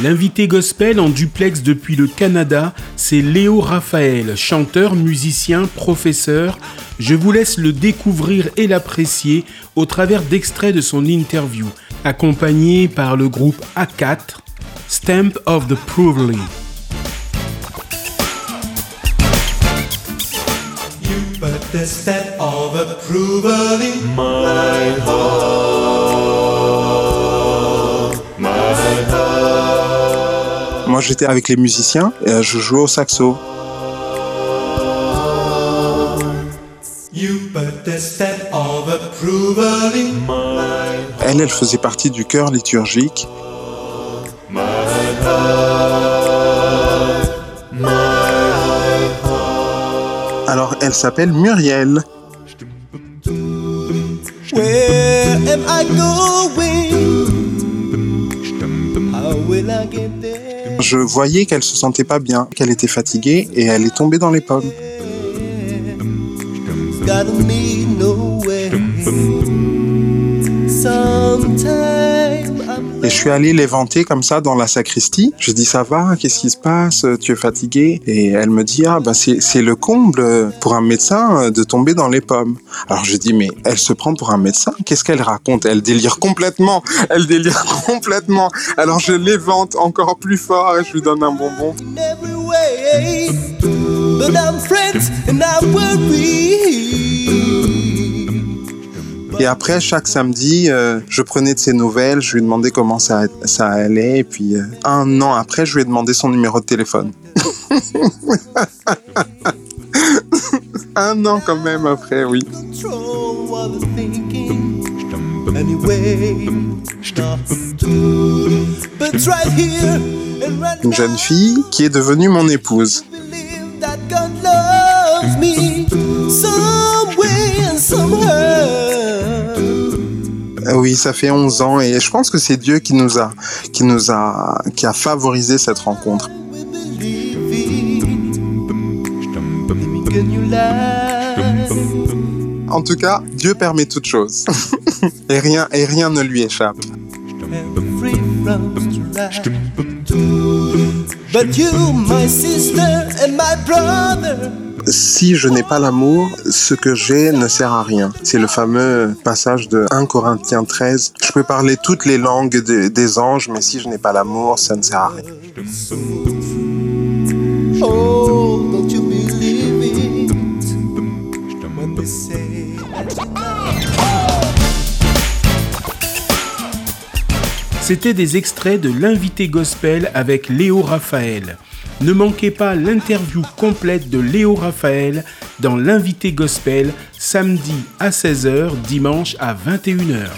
L'invité gospel en duplex depuis le Canada, c'est Léo Raphaël, chanteur, musicien, professeur. Je vous laisse le découvrir et l'apprécier au travers d'extraits de son interview, accompagné par le groupe A4, Stamp of the Provely. Moi j'étais avec les musiciens et je jouais au saxo. Elle, elle faisait partie du chœur liturgique. Alors, elle s'appelle Muriel. Je voyais qu'elle se sentait pas bien, qu'elle était fatiguée et elle est tombée dans les pommes. Et je suis allé l'éventer comme ça dans la sacristie. Je dis ça va, qu'est-ce qui se passe? Tu es fatigué? Et elle me dit ah bah c'est le comble pour un médecin de tomber dans les pommes. Alors je dis mais elle se prend pour un médecin? Qu'est-ce qu'elle raconte? Elle délire complètement. Elle délire complètement. Alors je l'évente encore plus fort et je lui donne un bonbon. Et après, chaque samedi, euh, je prenais de ses nouvelles, je lui demandais comment ça, allait, et puis euh, un an après, je lui ai demandé son numéro de téléphone. un an quand même après, oui. Une jeune fille qui est devenue mon épouse. Euh, oui, ça fait 11 ans et je pense que c'est Dieu qui nous a, qui nous a, qui a favorisé cette rencontre. En tout cas, Dieu permet toutes choses et rien et rien ne lui échappe. But you, my sister and my brother si je n'ai pas l'amour, ce que j'ai ne sert à rien. C'est le fameux passage de 1 Corinthiens 13. Je peux parler toutes les langues des anges, mais si je n'ai pas l'amour, ça ne sert à rien. C'était des extraits de l'invité gospel avec Léo Raphaël. Ne manquez pas l'interview complète de Léo Raphaël dans l'invité gospel samedi à 16h, dimanche à 21h.